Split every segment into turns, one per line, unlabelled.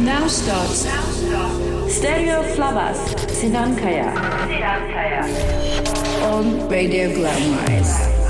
Now starts Stereo Flavas Sinan Kaya. On Radio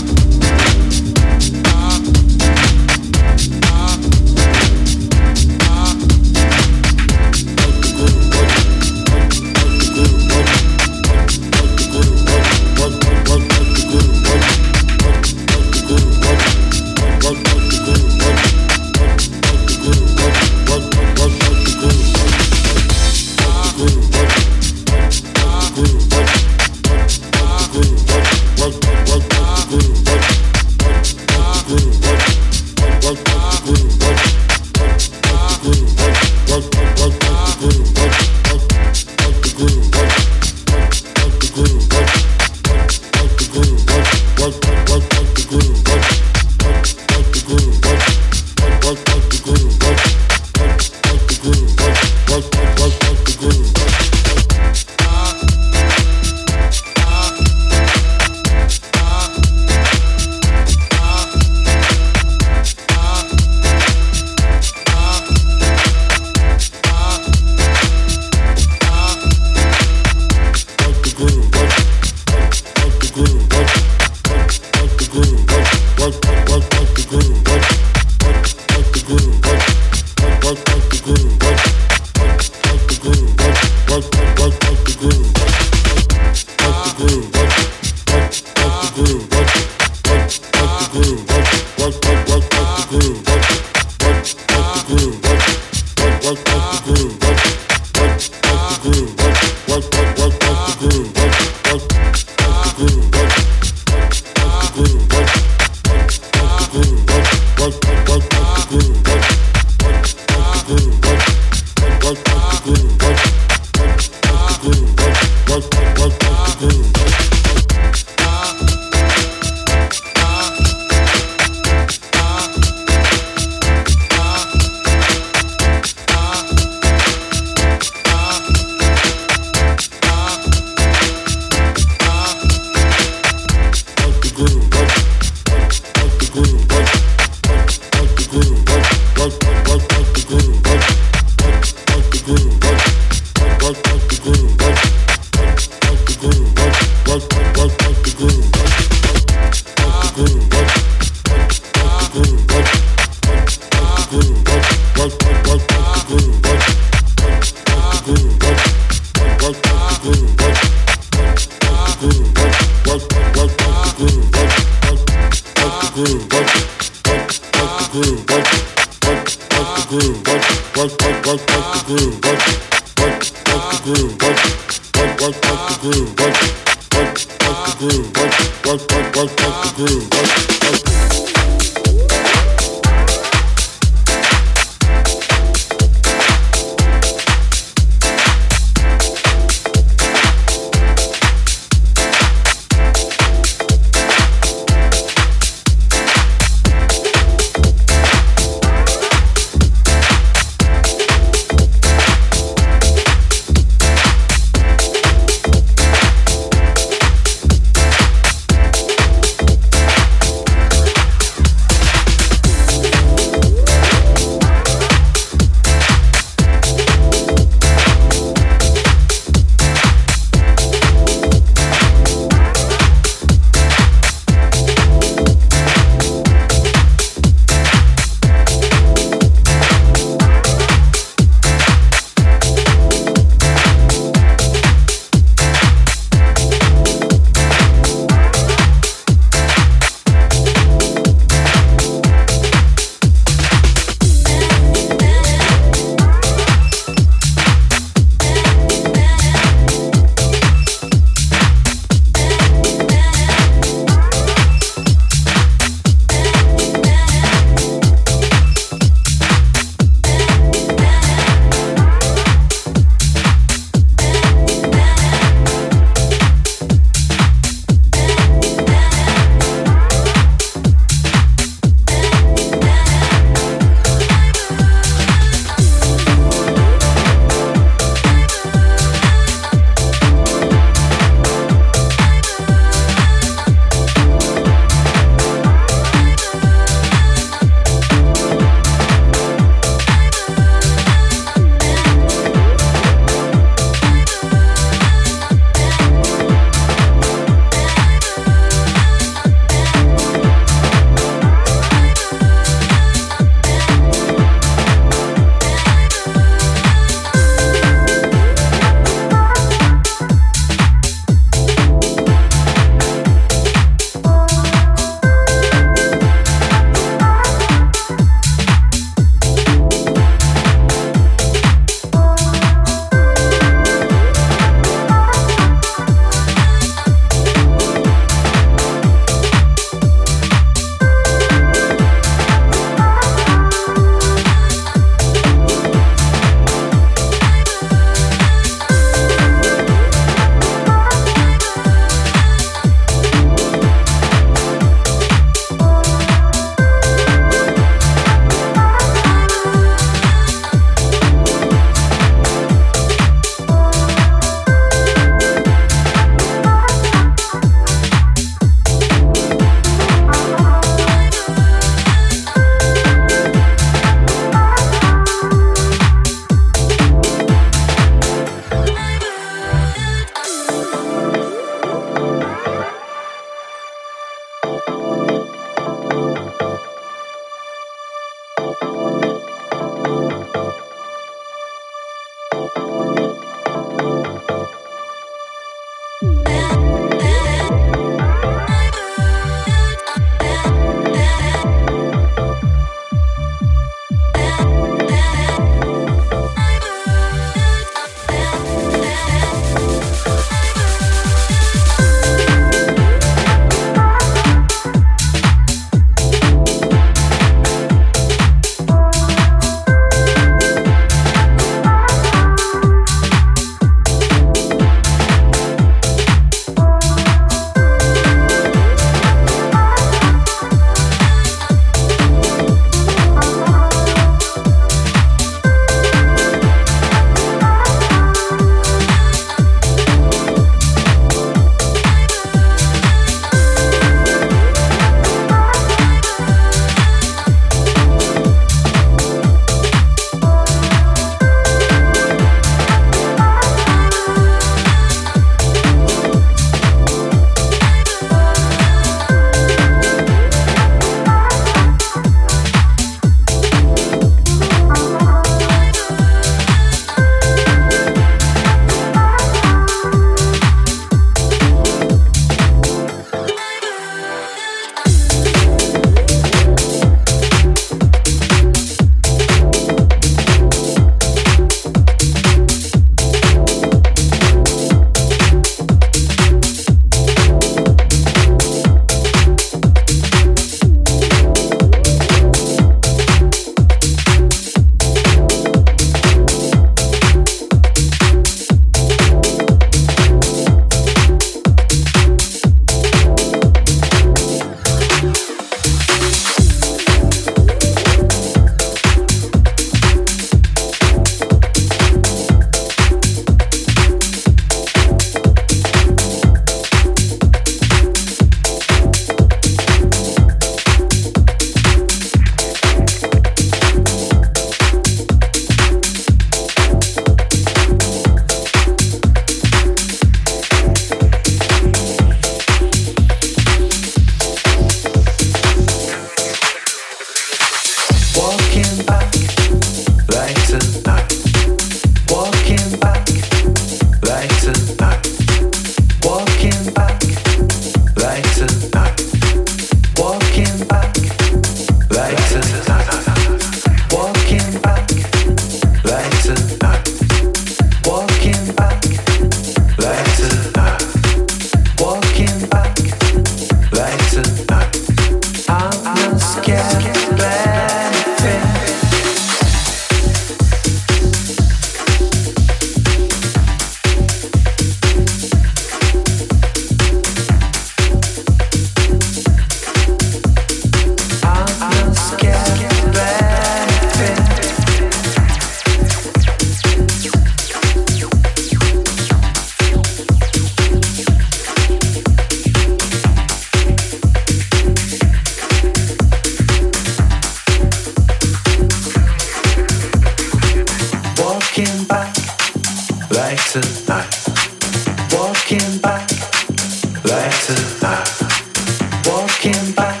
Walking back,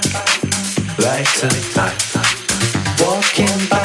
light to
life. Walking back.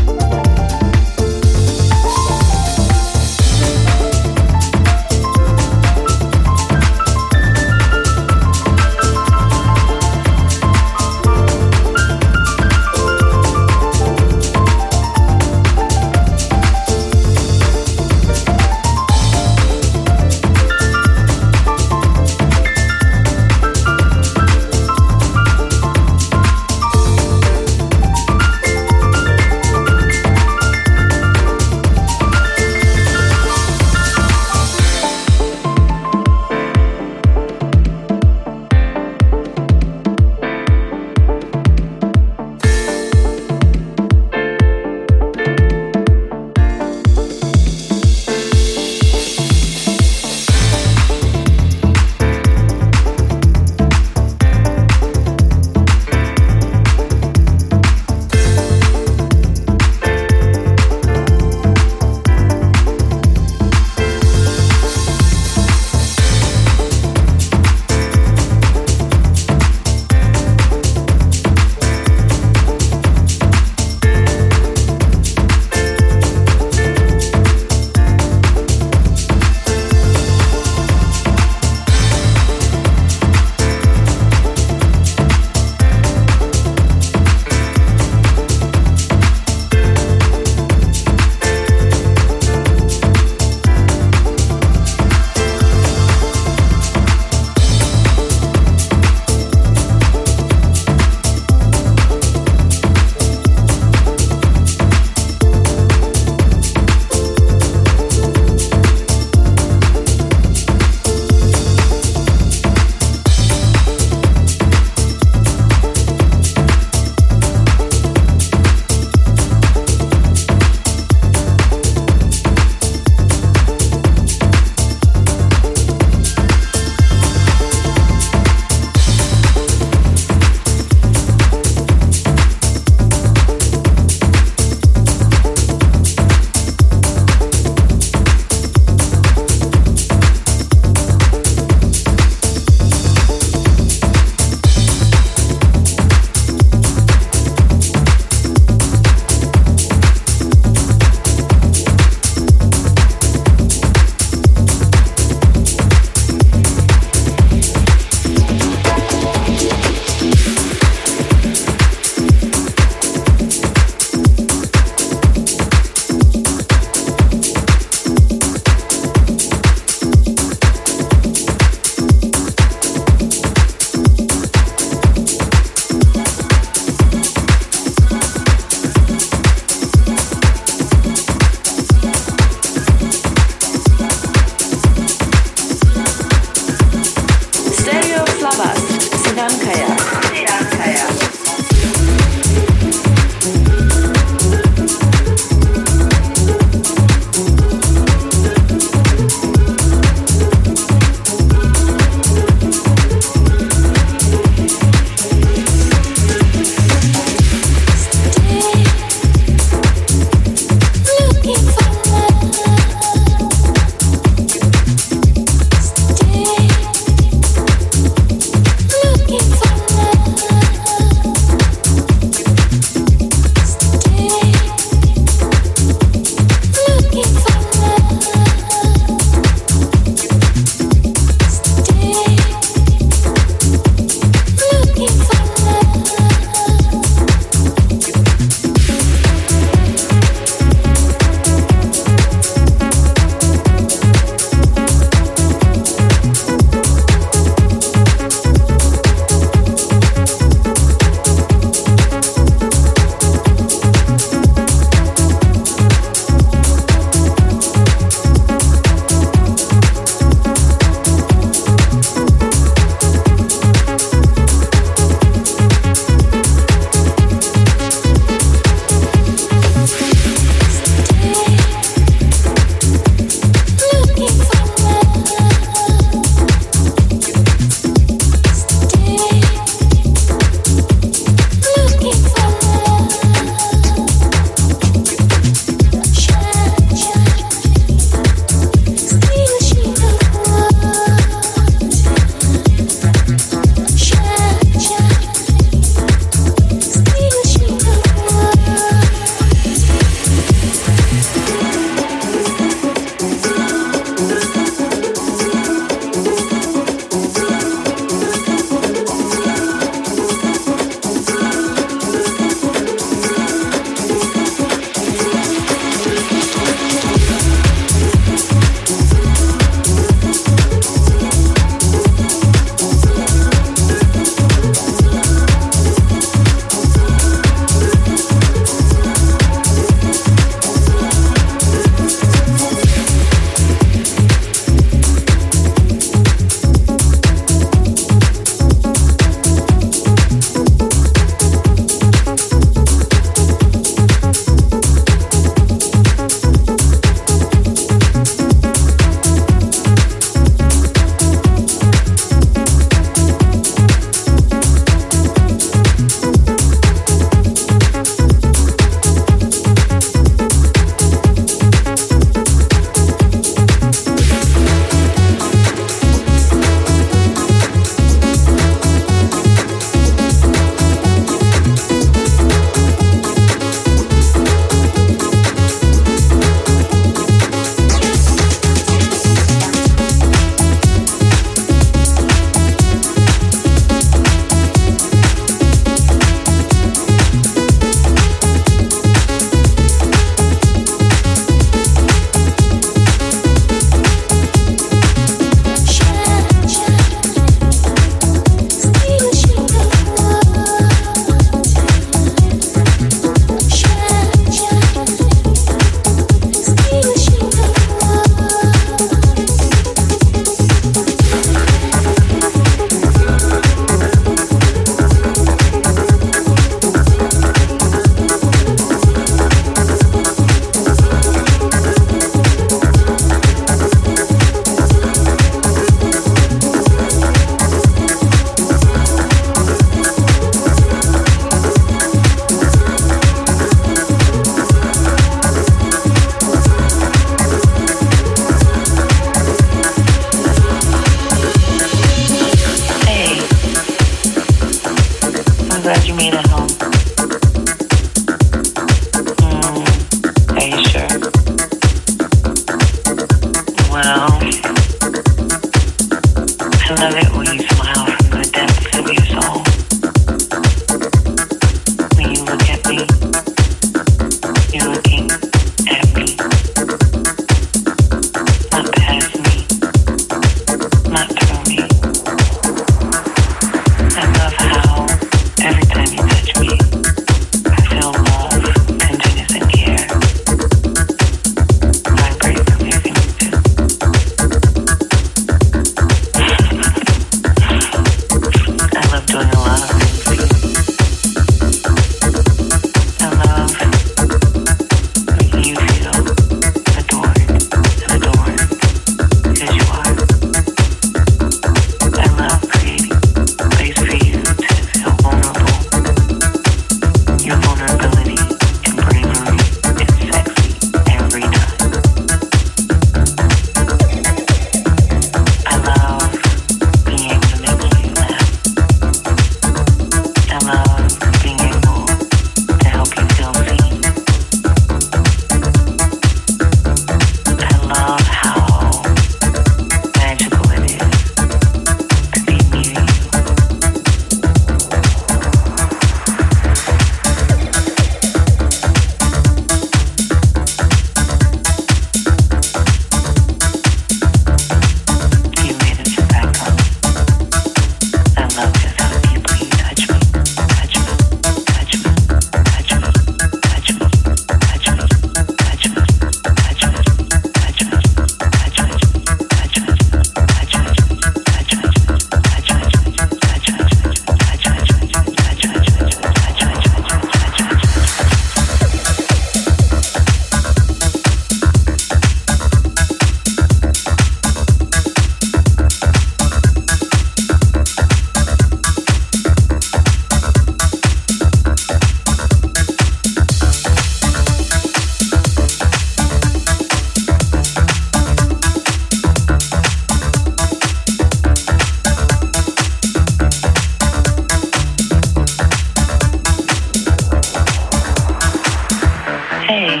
Hey,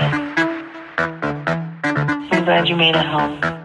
I'm glad you made it home.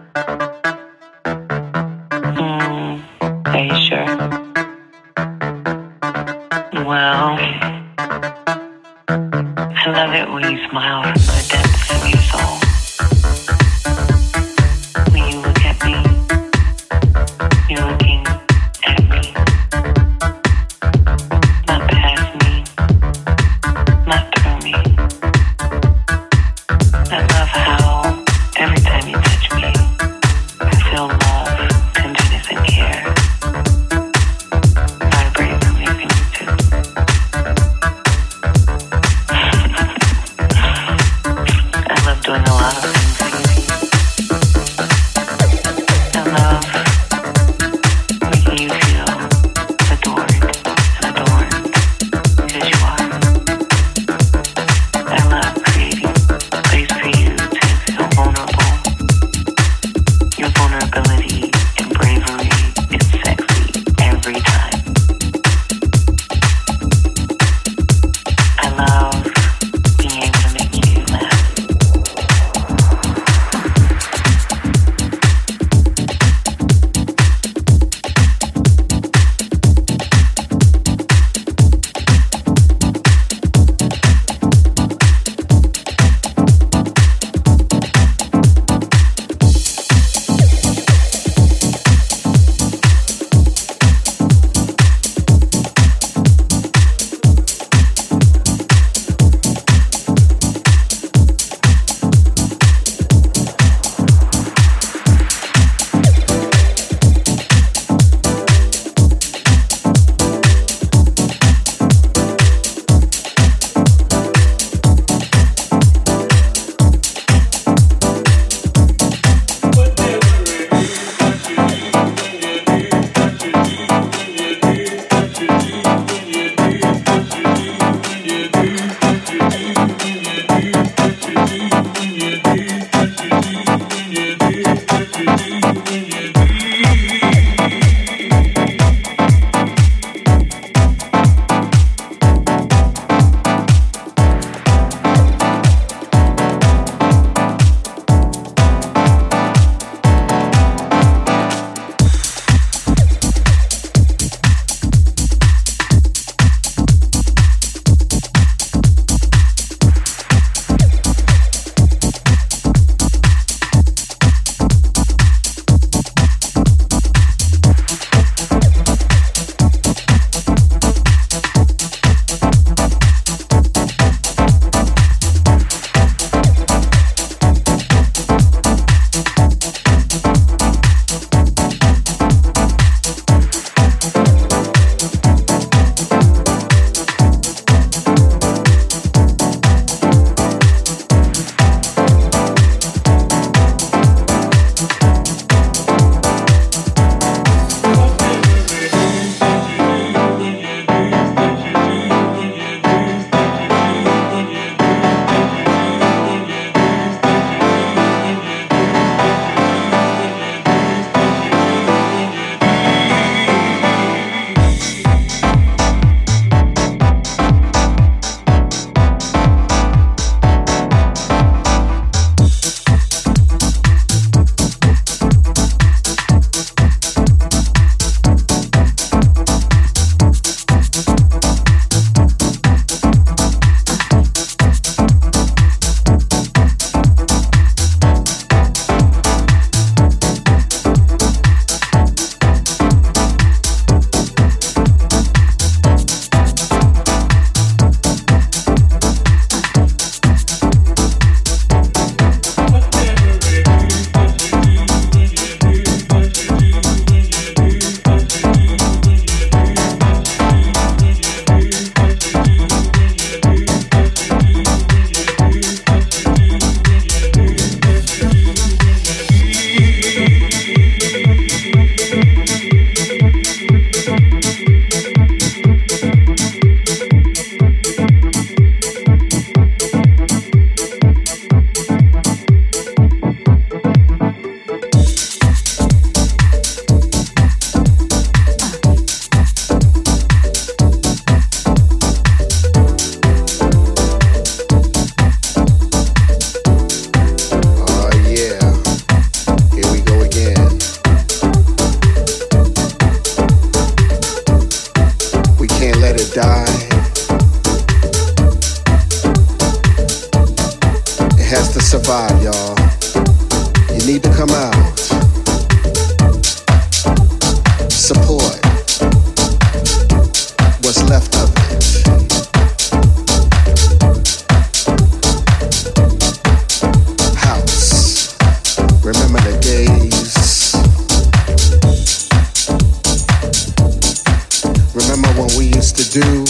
Remember what we used to do?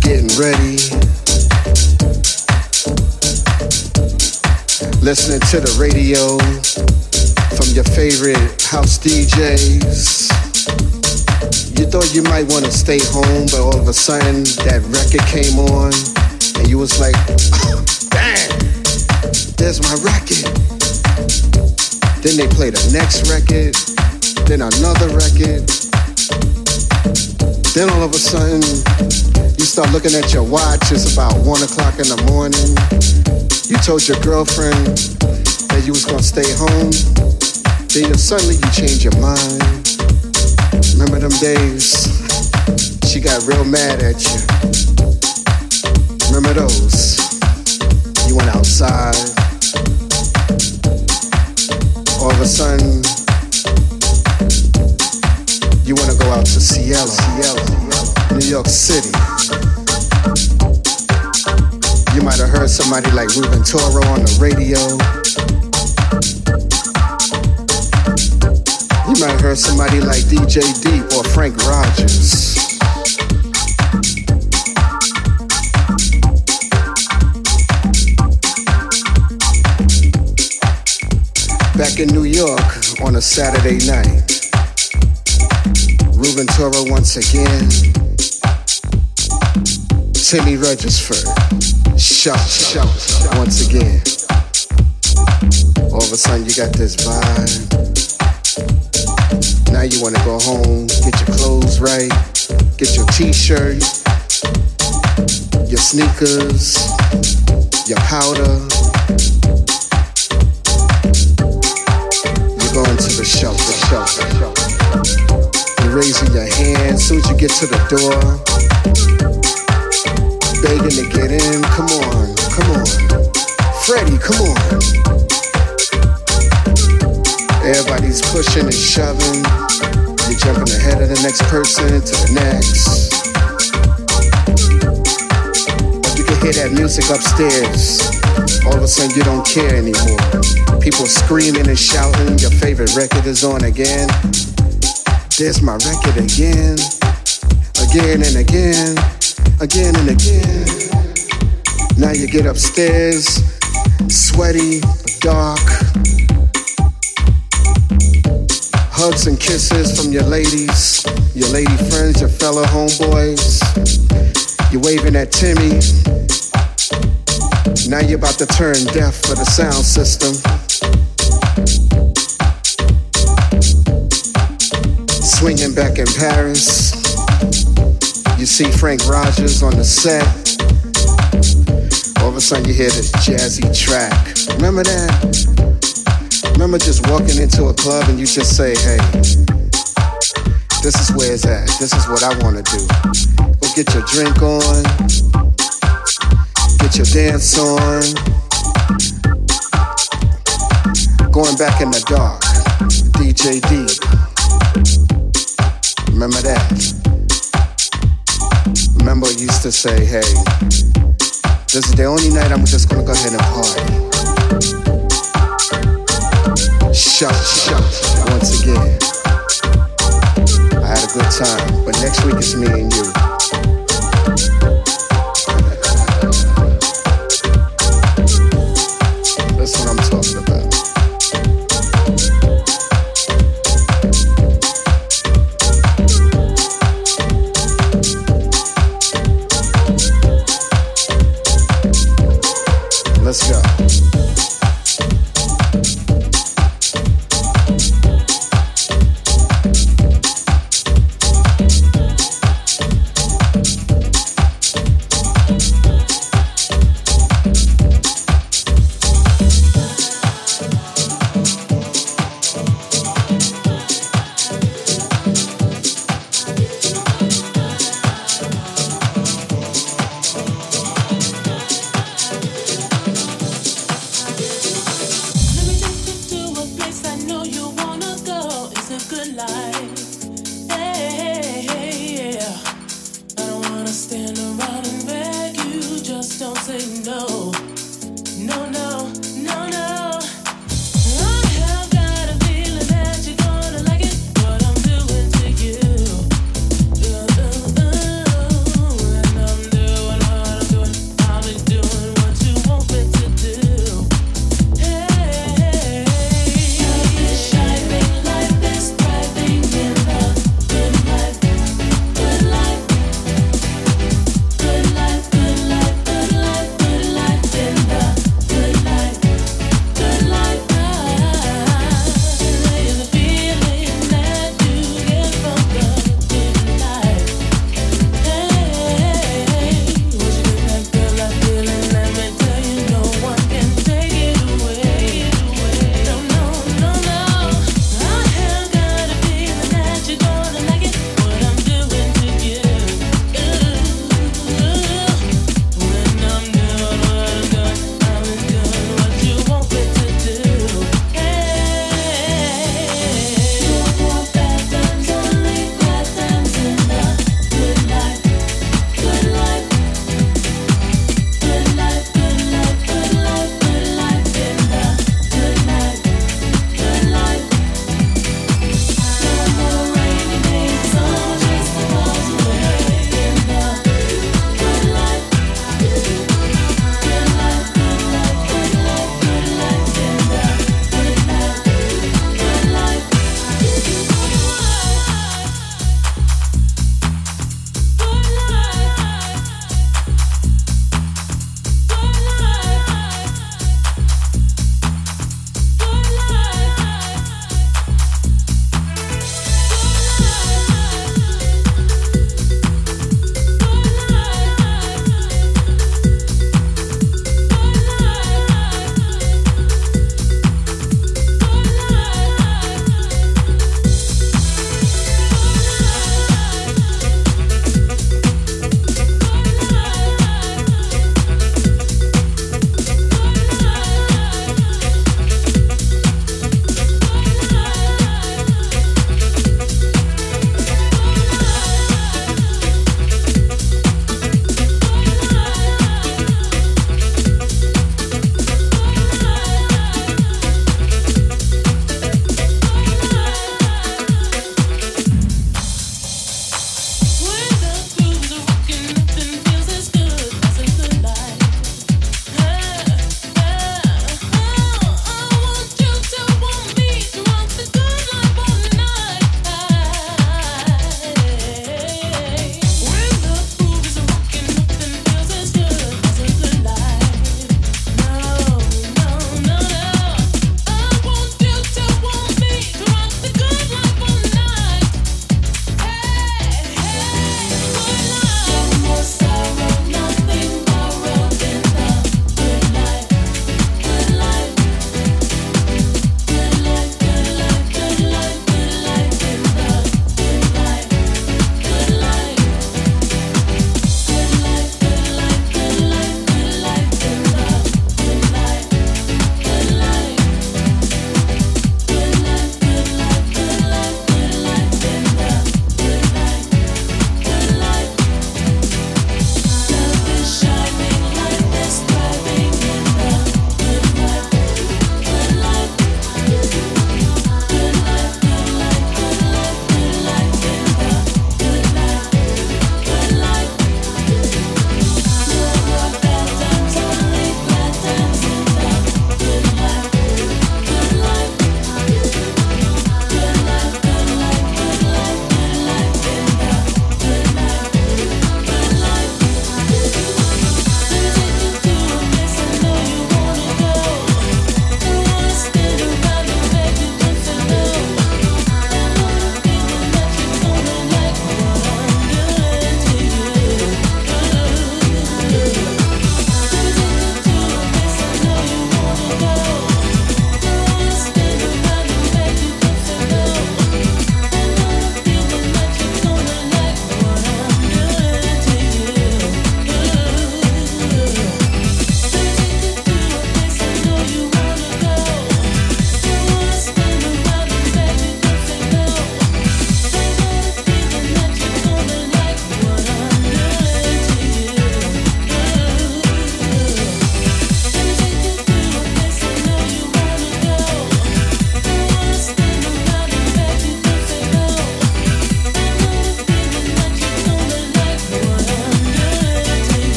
Getting ready. Listening to the radio from your favorite house DJs. You thought you might want to stay home, but all of a sudden that record came on, and you was like, "Damn, there's my record." Then they play the next record, then another record. Then all of a sudden, you start looking at your watch. It's about one o'clock in the morning. You told your girlfriend that you was gonna stay home. Then suddenly you change your mind. Remember them days? She got real mad at you. Remember those? You went outside. All of a sudden, you want to go out to Cielo, New York City. You might have heard somebody like Ruben Toro on the radio. You might have heard somebody like DJ Deep or Frank Rogers. Back in New York on a Saturday night. Ruben once again. Timmy Regisford. Shout, shout, once again. All of a sudden you got this vibe. Now you want to go home, get your clothes right, get your t-shirt, your sneakers, your powder. Soon as you get to the door, begging to get in. Come on, come on. Freddie, come on. Everybody's pushing and shoving. You're jumping ahead of the next person to the next. You can hear that music upstairs. All of a sudden, you don't care anymore. People screaming and shouting. Your favorite record is on again. There's my record again. Again and again. Again and again. Now you get upstairs, sweaty, dark. Hugs and kisses from your ladies, your lady friends, your fellow homeboys. You're waving at Timmy. Now you're about to turn deaf for the sound system. Swinging back in Paris. You see Frank Rogers on the set. All of a sudden you hear this jazzy track. Remember that? Remember just walking into a club and you just say, hey, this is where it's at. This is what I want to do. Go get your drink on, get your dance on. Going back in the dark, DJ D. Remember that? Remember, used to say, hey, this is the only night I'm just gonna go ahead and party. Shut, shut, once again. I had a good time, but next week it's me and you.